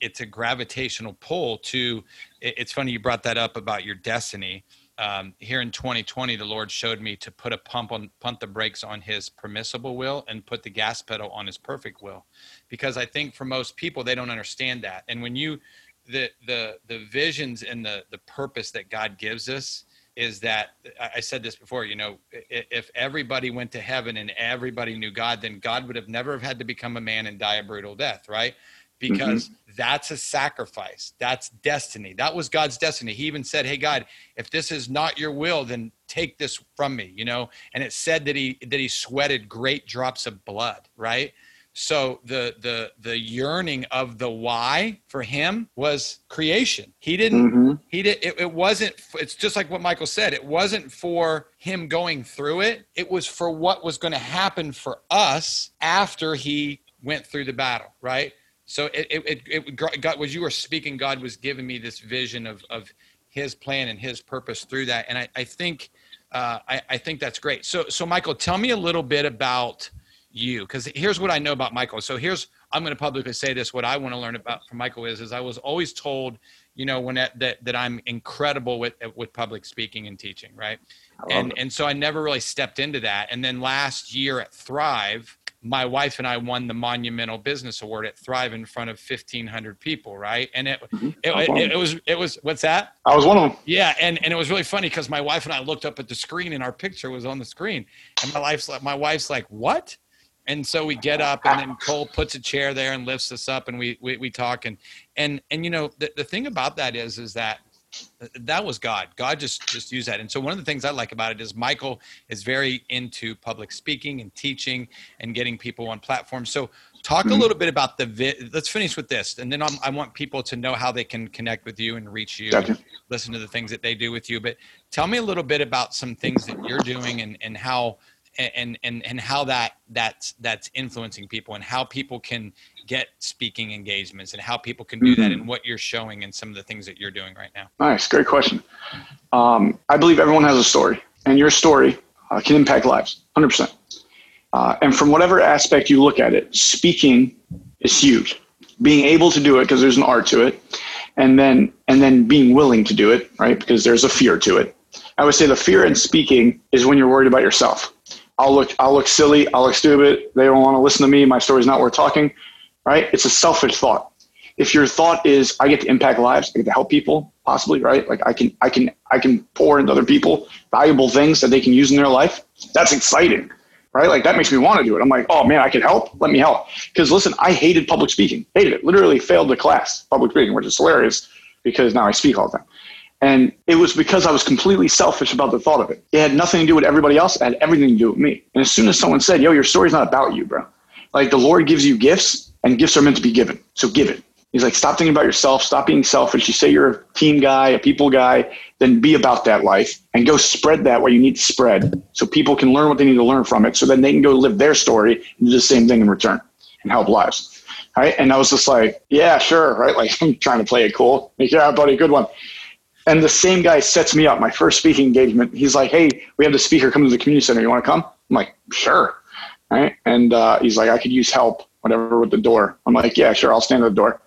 it's a gravitational pull to it, it's funny you brought that up about your destiny. Um, here in 2020 the lord showed me to put a pump on punt the brakes on his permissible will and put the gas pedal on his perfect will. Because i think for most people they don't understand that. And when you the the the visions and the the purpose that god gives us is that I said this before, you know, if everybody went to heaven and everybody knew God, then God would have never have had to become a man and die a brutal death, right? Because that's a sacrifice. That's destiny. That was God's destiny. He even said, "Hey God, if this is not your will, then take this from me," you know? And it said that he that he sweated great drops of blood, right? So the the the yearning of the why for him was creation. He didn't hmm he did it, it wasn't it's just like what michael said it wasn't for him going through it it was for what was going to happen for us after he went through the battle right so it it, it, it god was you were speaking god was giving me this vision of of his plan and his purpose through that. And i i think uh, I, I think that's great. So so michael tell me a little bit about you because here's what i know about michael. So here's i'm going to publicly say this what i want to learn about from michael is is i was always told you know when that that, that i'm incredible with with public speaking and teaching right? And and so i never really stepped into that. And then last year at thrive my wife and i won the monumental business award at thrive in front of 1500 people right? And it mm-hmm. it, it, it was it was what's that? I was one of them. yeah, and, and it was really funny because my wife and I looked up at the screen and our picture was on the screen, and my wife's like, my wife's like, what? and so we get up and then cole puts a chair there and lifts us up and we we, we talk and and and you know the, the thing about that is is that that was god. God just just used that. And so one of the things i like about it is michael is very into public speaking and teaching and getting people on platforms. So talk a hmm. little bit about the vi- let's finish with this and then I'm, i want people to know how they can connect with you and reach you Gotcha. and listen to the things that they do with you. But tell me a little bit about some things that you're doing and and how and and and how that that's that's influencing people and how people can get speaking engagements and how people can do that and what you're showing and some of the things that you're doing right now Nice, great question. Um, I believe everyone has a story, and your story uh, can impact lives, 100%. Uh, and from whatever aspect you look at it, speaking is huge. Being able to do it because there's an art to it, and then and then being willing to do it, right? Because there's a fear to it. I would say the fear in speaking is when you're worried about yourself. I'll look I'll look silly, I'll look stupid. They don't want to listen to me. My story's not worth talking, right? It's a selfish thought if your thought is I get to impact lives, I get to help people, possibly, right? Like I can, I can, I can pour into other people valuable things that they can use in their life. That's exciting, right? Like that makes me want to do it. I'm like, oh man, I can help. Let me help. Because listen, I hated public speaking, hated it. Literally failed the class public speaking, which is hilarious because now I speak all the time. And it was because I was completely selfish about the thought of it. It had nothing to do with everybody else. It had everything to do with me. And as soon as someone said, yo, your story's not about you, bro. Like the Lord gives you gifts and gifts are meant to be given. So give it. He's like, stop thinking about yourself. Stop being selfish. You say you're a team guy, a people guy, then be about that life and go spread that what you need to spread so people can learn what they need to learn from it so then they can go live their story and do the same thing in return and help lives. Right. And I was just like, yeah, sure. Right. Like I'm trying to play it cool. Yeah, buddy, good one. And the same guy sets me up my first speaking engagement. He's like, hey, we have the speaker come to the community center. You want to come? I'm like, sure. Right. And uh, he's like, I could use help, whatever, with the door. I'm like, yeah, sure. I'll stand at the door.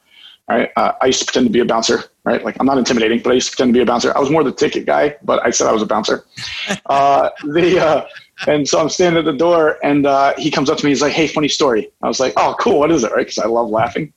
Right. Uh, I used to pretend to be a bouncer. Right. Like I'm not intimidating, but I used to pretend to be a bouncer. I was more the ticket guy, but I said I was a bouncer. uh, the uh, and so I'm standing at the door, and uh, he comes up to me. He's like, "Hey, funny story." I was like, "Oh, cool. What is it?" Right? Because I love laughing.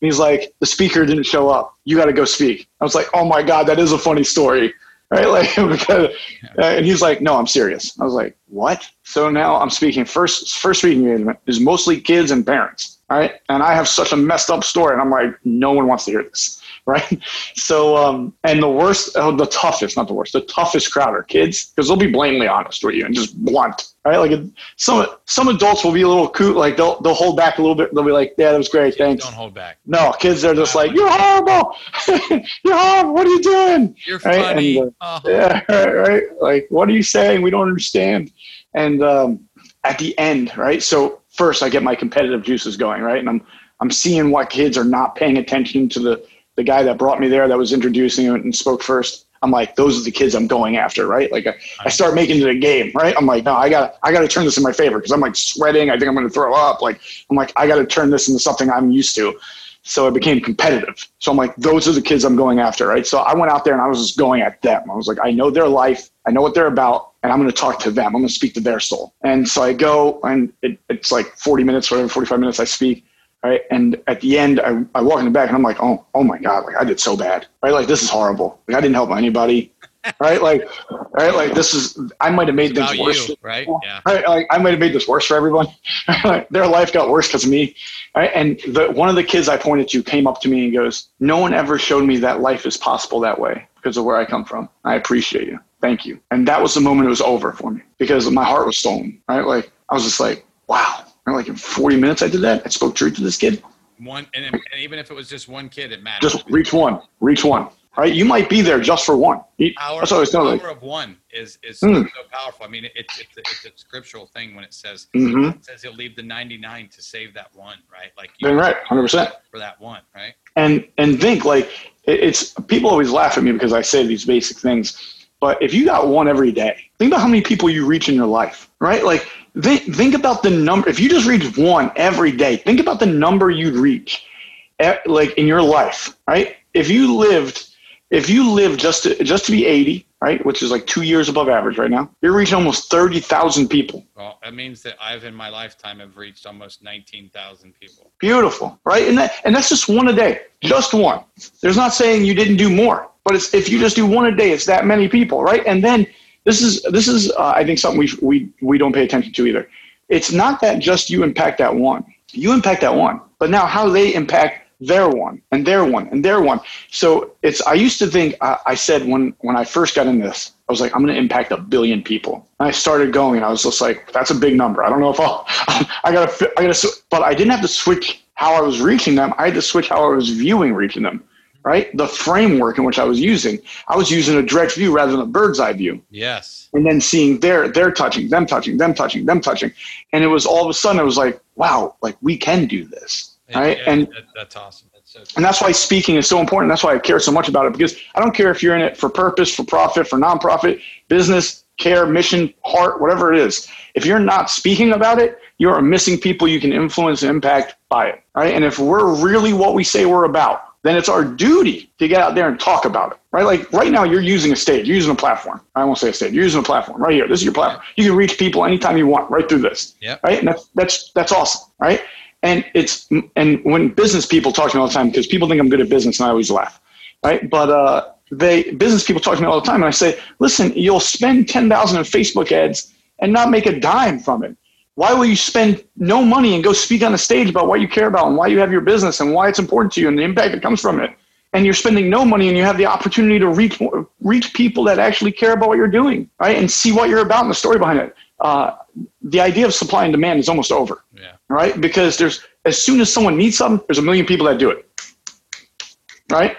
And he's like, "The speaker didn't show up. You got to go speak." I was like, "Oh my god, that is a funny story." Right? Like, because, and he's like, "No, I'm serious." I was like, "What?" So now I'm speaking. First, first speaking engagement is mostly kids and parents. Right? And I have such a messed up story, and I'm like, no one wants to hear this right? So, um, and the worst, oh, the toughest, not the worst, the toughest crowd are kids because they'll be blatantly honest with you and just blunt, right? Like some some adults will be a little coot, like they'll they'll hold back a little bit. They'll be like, "Yeah, that was great, thanks." Don't hold back. No, kids are just like, "You're horrible. You're horrible. What are you doing?" You're Right, funny. and, Uh-huh. Yeah, right, right. Like, what are you saying? We don't understand. And um, at the end, right? So first, I get my competitive juices going, right? And I'm I'm seeing what kids are not paying attention to the the guy that brought me there, that was introducing it and spoke first. I'm like, those are the kids I'm going after, right? Like, I, I start making it a game, right? I'm like, no, I got, I got to turn this in my favor because I'm like sweating. I think I'm going to throw up. Like, I'm like, I got to turn this into something I'm used to. So it became competitive. So I'm like, those are the kids I'm going after, right? So I went out there and I was just going at them. I was like, I know their life, I know what they're about, and I'm going to talk to them. I'm going to speak to their soul. And so I go, and it, it's like 40 minutes, whatever, 45 minutes I speak, right? And at the end, I, I walk in the back and I'm like, oh, oh my god, like I did so bad, right? Like this is horrible. Like I didn't help anybody, right? Like, right? Like this is, I might have made About things worse. you, right? Yeah. Right, like I might have made this worse for everyone. Their life got worse because of me. Right? And the, one of the kids I pointed to came up to me and goes, "No one ever showed me that life is possible that way because of where I come from. I appreciate you. Thank you." And that was the moment it was over for me because my heart was stolen. Right? Like I was just like, "Wow." And like in 40 minutes, I did that. I spoke truth to this kid. One, and, and even if it was just one kid, it matters. Just reach one. Reach one. Right? You might be there just for one. Power, That's what I was telling. power of one is is Hmm. so powerful. I mean, it, it's it's a, it's a scriptural thing when it says Mm-hmm. it says he'll leave the ninety nine to save that one, right? Like you right, 100. percent for that one, right? and and think like it's people always laugh at me because I say these basic things. But if you got one every day, think about how many people you reach in your life, right? Like think, think about the number. If you just reach one every day, think about the number you'd reach, eh, like in your life, right? If you lived, if you live just to, just to be 80, right, which is like two years above average right now, you're reaching almost 30,000 people. Well, that means that I've in my lifetime have reached almost nineteen thousand people. Beautiful, right? And that and that's just one a day, just one. There's not saying you didn't do more, but it's if you just do one a day, it's that many people, right? And then this is this is uh, I think something we we we don't pay attention to either. it's not that just you impact that one. You impact that one, but now how they impact their one and their one and their one. So it's. I used to think. I, I said when when I first got in this, I was like, I'm going to impact a billion people. And I started going, and I was just like, that's a big number. I don't know if I'll. I gotta. I gotta. But I didn't have to switch how I was reaching them. I had to switch how I was viewing reaching them. Right, the framework in which I was using. I was using a direct view rather than a bird's eye view Yes. and then seeing their they're touching them touching them touching them touching and it was all of a sudden it was like wow like we can do this right Yeah, and that- that's awesome. That's so and that's why speaking is so important that's why i care so much about it because i don't care if you're in it for purpose for profit for nonprofit business care mission heart whatever it is if you're not speaking about it you're missing people you can influence and impact by it right and if we're really what we say we're about then it's our duty to get out there and talk about it, right? Like right now, you're using a stage, you're using a platform. I won't say a stage, you're using a platform right here. This is your platform. You can reach people anytime you want, right through this, Yep. right? And that's that's that's awesome, right? And it's and when business people talk to me all the time because people think I'm good at business, and I always laugh, right? But uh, they business people talk to me all the time, and I say, listen, you'll spend ten thousand in Facebook ads and not make a dime from it. Why will you spend no money and go speak on a stage about what you care about and why you have your business and why it's important to you and the impact that comes from it? And you're spending no money and you have the opportunity to reach reach people that actually care about what you're doing, right? And see what you're about and the story behind it. Uh, the idea of supply and demand is almost over, Yeah. right? Because there's as soon as someone needs something, there's a million people that do it, right?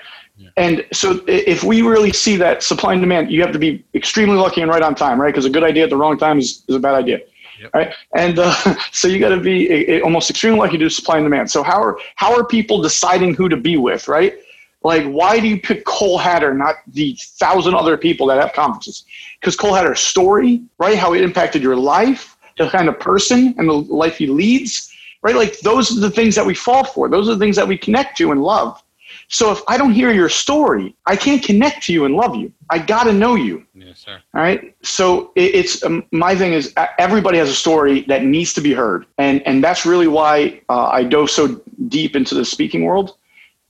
And so if we really see that supply and demand, you have to be extremely lucky and right on time, right? Because a good idea at the wrong time is, is a bad idea. Yep. Right. And uh, so you got to be a, a- almost extremely lucky to do supply and demand. So how are, how are people deciding who to be with, right? Like, why do you pick Cole Hatter, not the thousand other people that have conferences? Because Cole Hatter's story, right? How it impacted your life, the kind of person and the life he leads, right? Like, those are the things that we fall for. Those are the things that we connect to and love. So if I don't hear your story, I can't connect to you and love you. I got to know you. Yes, sir. All right. So it, it's um, my thing is uh, everybody has a story that needs to be heard, and and that's really why uh, I dove so deep into the speaking world.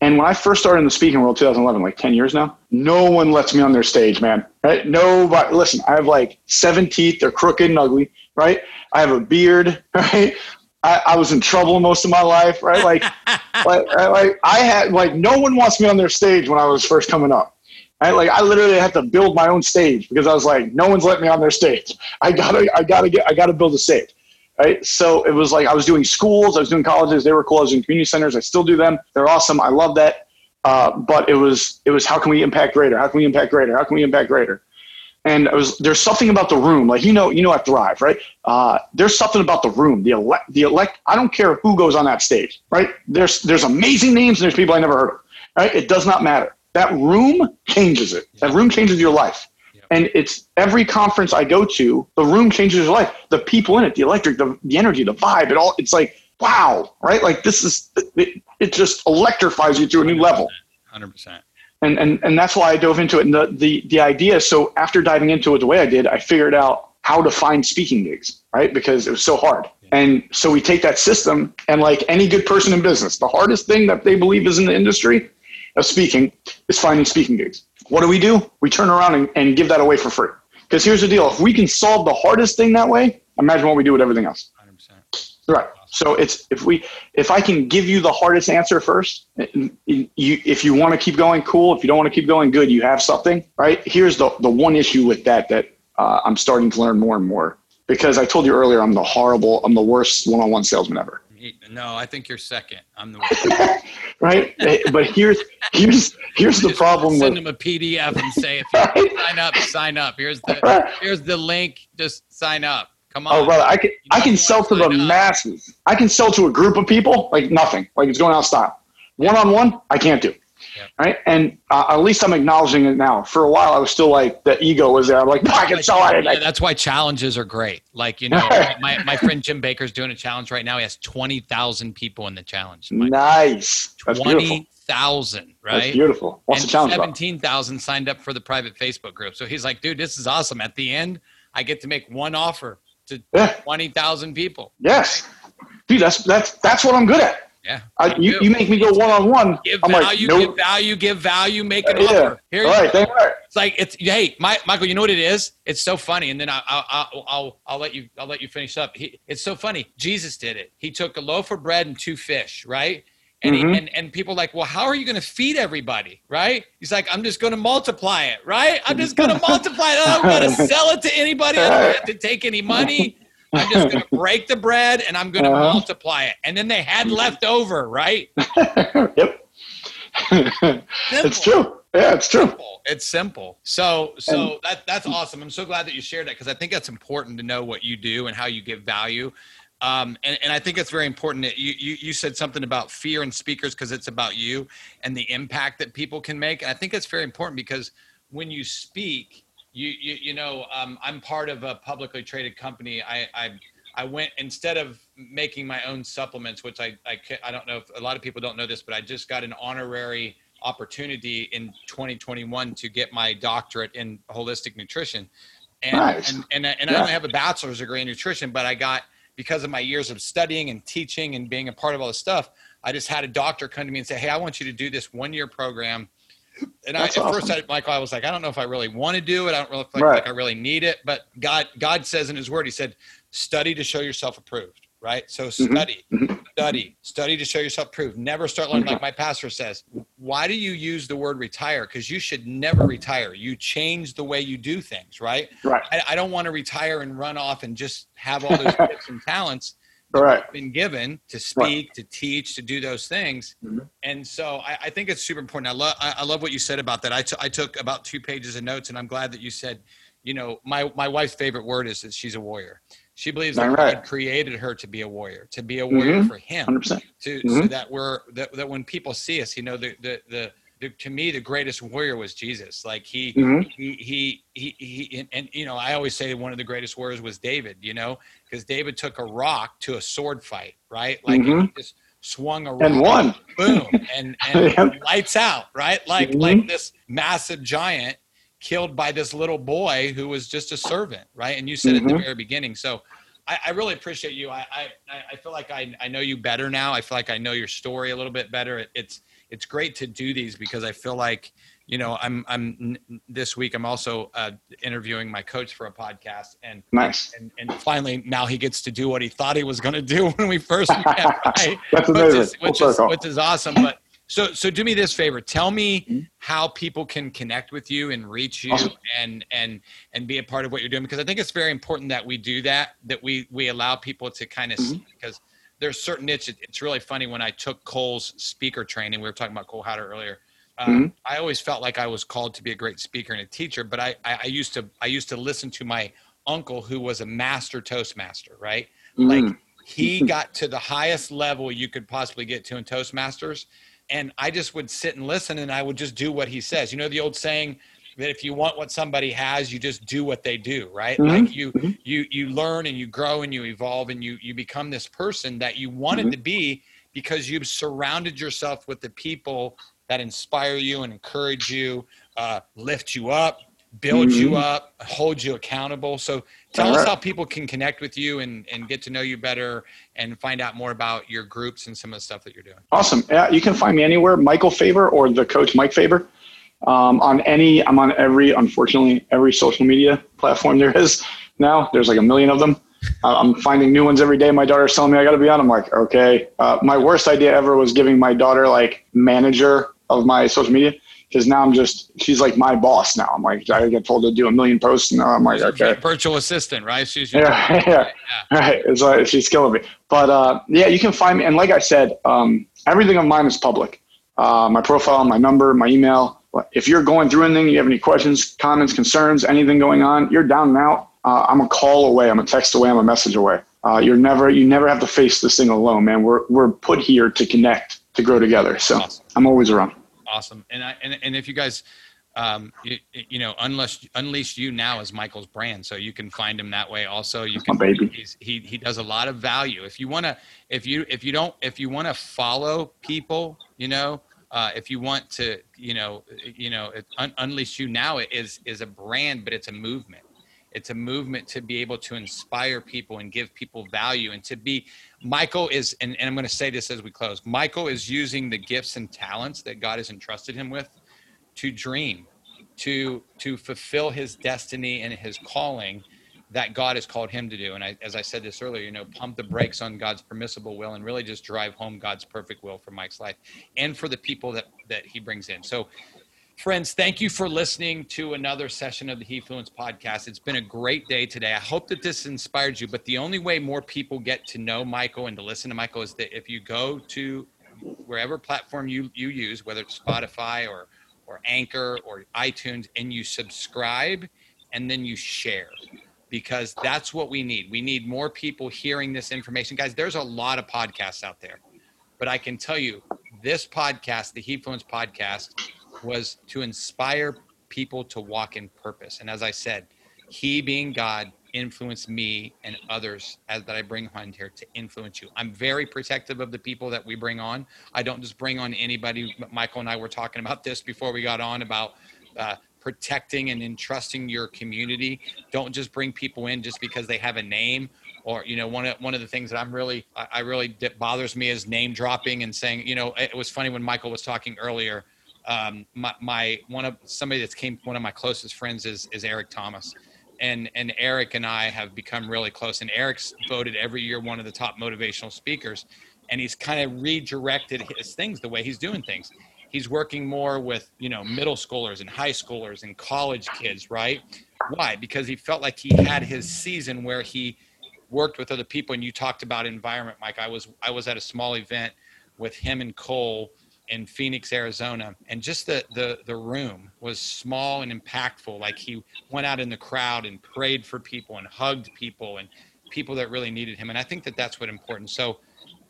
And when I first started in the speaking world, 2011, like 10 years now, no one lets me on their stage, man. Right? Nobody. Listen, I have like seven teeth. They're crooked and ugly. Right? I have a beard. Right? I, I was in trouble most of my life. Right? Like, like, like I had like no one wants me on their stage when I was first coming up. I like I literally had to build my own stage because I was like, no one's letting me on their stage. I gotta I gotta get I gotta build a stage. Right. So it was like I was doing schools, I was doing colleges, they were cool, I was doing community centers, I still do them. They're awesome. I love that. Uh, but it was it was how can we impact greater? How can we impact greater? How can we impact greater? And it was there's something about the room, like you know, you know, at Thrive, right? Uh, there's something about the room, the elect, the elect. I don't care who goes on that stage, right? There's there's amazing names and there's people I never heard of, right? It does not matter. That room changes it. That room changes your life. And it's every conference I go to, the room changes your life. The people in it, the electric, the, the energy, the vibe, it all, it's like, wow, right? Like this is, it, it just electrifies you to a new level Hundred percent. and and and that's why I dove into it. And the the the idea. So after diving into it the way I did, I figured out how to find speaking gigs, right? Because it was so hard. And so we take that system, and like any good person in business, the hardest thing that they believe is in the industry of speaking is finding speaking gigs. What do we do? We turn around and, and give that away for free. Because here's the deal: if we can solve the hardest thing that way, imagine what we do with everything else. Hundred percent. Right. So it's if we if I can give you the hardest answer first, you if you want to keep going, cool. If you don't want to keep going, good. You have something, right? Here's the the one issue with that that uh, I'm starting to learn more and more because I told you earlier I'm the horrible, I'm the worst one-on-one salesman ever, No, I think you're second. I'm the. right? Eh, but here's here's here's the problem Send with them a PDF and say if you sign up, sign up. Here's the here's the link. Just sign up. Come on. Oh, brother, I can I can sell to the up. masses. I can sell to a group of people like nothing, like it's going out of style. One on one, I can't do. Yeah. Right, and uh, at least I'm acknowledging it now. For a while, I was still like the ego was there. I'm like, no, I can sell Yeah, that's why challenges are great. Like you know, my, my friend Jim Baker's doing a challenge right now. He has twenty thousand people in the challenge. Like, Nice, that's beautiful. Thousand, That's right? beautiful. What's and the challenge about? Seventeen thousand signed up for the private Facebook group. So he's like, dude, this is awesome. At the end, I get to make one offer to Yeah. twenty thousand people. Yes, dude, that's that's that's what I'm good at. Yeah. I, you, you make me go one on one. Give I'm value, like, give value, give value, make an Yeah. offer. Here All you right, you. like it's hey, my, Michael. You know what it is? It's so funny. And then I, I, I'll I'll I'll let you I'll let you finish up. He, it's so funny. Jesus did it. He took a loaf of bread and two fish, right? And, Mhm. he, and and people are like, well, how are you going to feed everybody, right? He's like, I'm just going to multiply it, right? I'm just going to multiply it. I'm going to sell it to anybody. I don't have to take any money. I'm just going to break the bread and I'm going to Uh-huh. multiply it. And then they had left over, right? yep. it's true. Yeah, it's true. simple. It's simple. So so that that's awesome. I'm so glad that you shared that because I think that's important to know what you do and how you give value. Um, and, and I think it's very important that you, you, you said something about fear and speakers because it's about you and the impact that people can make. And I think it's very important because when you speak, you, you, you know, um, I'm part of a publicly traded company. I, I, I went instead of making my own supplements, which I, I, I don't know if a lot of people don't know this, but I just got an honorary opportunity in 2021 to get my doctorate in holistic nutrition. And, Nice. and, and, and I Yeah. only have a bachelor's degree in nutrition, but I got, because of my years of studying and teaching and being a part of all this stuff, I just had a doctor come to me and say, Hey, I want you to do this one year program. And I, That's at first. I, Michael, I was like, I don't know if I really want to do it. I don't really feel Right. like I really need it. But God, God says in His Word, He said, "Study to show yourself approved." Right. So Mm-hmm. study, study, study to show yourself approved. Never start learning. Like my pastor says, why do you use the word retire? Because you should never retire. You change the way you do things. Right. Right. I, I don't want to retire and run off and just have all those gifts and talents Right. I've been given to speak, to teach, to do those things. Mhm. And so I, I think it's super important. I love I, I love what you said about that. I t- I took about two pages of notes, and I'm glad that you said, you know, my my wife's favorite word is that she's a warrior. She believes that right. God created her to be a warrior, to be a warrior Mhm. for Him Hundred percent. to so Mhm. that we're that, that when people see us, you know, the the the, the to me the greatest warrior was Jesus. Like he Mhm. he he he he and, you know I always say one of the greatest warriors was David. You know, because David took a rock to a sword fight, right? Like he Mhm. just swung a rock And won. boom, and and Yep. lights out, right? Like Mhm. like this massive giant killed by this little boy who was just a servant, right? And you said at the Mhm. very beginning, so. I, I really appreciate you. I, I, I feel like I, I know you better now. I feel like I know your story a little bit better. It, it's it's great to do these because I feel like you know I'm I'm this week I'm also uh, interviewing my coach for a podcast and Nice. and and finally now he gets to do what he thought he was going to do when we first met, right? That's which is, which is which is awesome. But so so do me this favor. Tell me Mhm. how people can connect with you and reach you Awesome. and and and be a part of what you're doing because I think it's very important that we do that. That we we allow people to kind of Mm-hmm. see because there's certain niche. it- It's really funny when I took Cole's speaker training. We were talking about Cole Hatter earlier. Um, Mhm. I always felt like I was called to be a great speaker and a teacher, but I, I, I used to I used to listen to my uncle who was a master toastmaster, right? like Mm. he got to the highest level you could possibly get to in toastmasters and i just would sit and listen and i would just do what he says you know the old saying that if you want what somebody has you just do what they do right Mhm. like you Mhm. you you learn and you grow and you evolve and you you become this person that you wanted Mhm. to be because you've surrounded yourself with the people that inspire you and encourage you uh, lift you up build you Mhm. up hold you accountable so tell us how people can connect with you and, and get to know you better and find out more about your groups and some of the stuff that you're doing Awesome. Yeah, you can find me anywhere, Michael Fabber or the coach Mike Fabber. Um, on any, I'm on every, unfortunately, every social media platform there is now. There's like a million of them. I'm finding new ones every day. My daughter's telling me I got to be on. I'm like, okay. Uh, my worst idea ever was giving my daughter like manager of my social media because now I'm just, she's like my boss now. I'm like, I get told to do a million posts and I'm like, okay. virtual assistant right she's your Yeah, yeah. Right. It's like she's killing me. But uh, yeah, you can find me. And like I said, um, everything of mine is public. Uh, my profile, my number, my email. If you're going through anything, you have any questions, comments, concerns, anything going on, you're down and out. Uh, I'm a call away. I'm a text away. I'm a message away. Uh, you're never, you never have to face this thing alone, man. We're we're put here to connect, to grow together. So Awesome. I'm always around. awesome and I, and, and if you guys um, you, you know unless unleash you now is michael's brand so you can find him that way also you can he he does a lot of value if you want to if you if you don't if you want to follow people you know uh, if you want to you know you know un, unleash you now is is a brand but it's a movement. It's a movement to be able to inspire people and give people value and to be michael is and, and i'm going to say this as we close michael is using the gifts and talents that god has entrusted him with to dream to to fulfill his destiny and his calling that God has called him to do. And I, as I said this earlier, you know, pump the brakes on God's permissible will and really just drive home God's perfect will for Mike's life and for the people that that he brings in. So Friends, thank you for listening to another session of the Hefluence podcast. It's been a great day today. I hope that this inspired you. But the only way more people get to know Michael and to listen to Michael is that if you go to wherever platform you, you use, whether it's Spotify or, or Anchor or iTunes, and you subscribe and then you share because that's what we need. We need more people hearing this information. Guys, there's a lot of podcasts out there. But I can tell you, this podcast, the Hefluence podcast, was to inspire people to walk in purpose. And as I said, He being God influenced me and others as that I bring on here to influence you. I'm very protective of the people that we bring on. I don't just bring on anybody. Michael and I were talking about this before we got on about uh, protecting and entrusting your community. Don't just bring people in just because they have a name or you know one of one of the things that I'm really I, really bothers me is name dropping and saying you know it was funny when Michael was talking earlier um, my, my one of somebody that's came one of my closest friends is is Eric Thomas, and and Eric and I have become really close. And Eric's voted every year one of the top motivational speakers, and he's kind of redirected his things the way he's doing things. He's working more with you know middle schoolers and high schoolers and college kids, right? Why? Because he felt like he had his season where he worked with other people. And you talked about environment, Mike. I was I was at a small event with him and Cole in Phoenix, Arizona, and just the the the room was small and impactful. Like he went out in the crowd and prayed for people and hugged people and people that really needed him. And I think that that's what important. So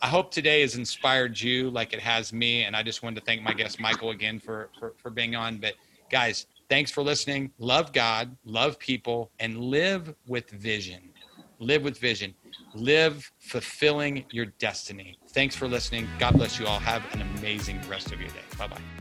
I hope today has inspired you like it has me. And I just wanted to thank my guest Michael again for for, for being on. But guys, thanks for listening. Love God, love people, and live with vision. Live with vision. Live fulfilling your destiny. Thanks for listening. God bless you all. Have an amazing rest of your day. Bye bye.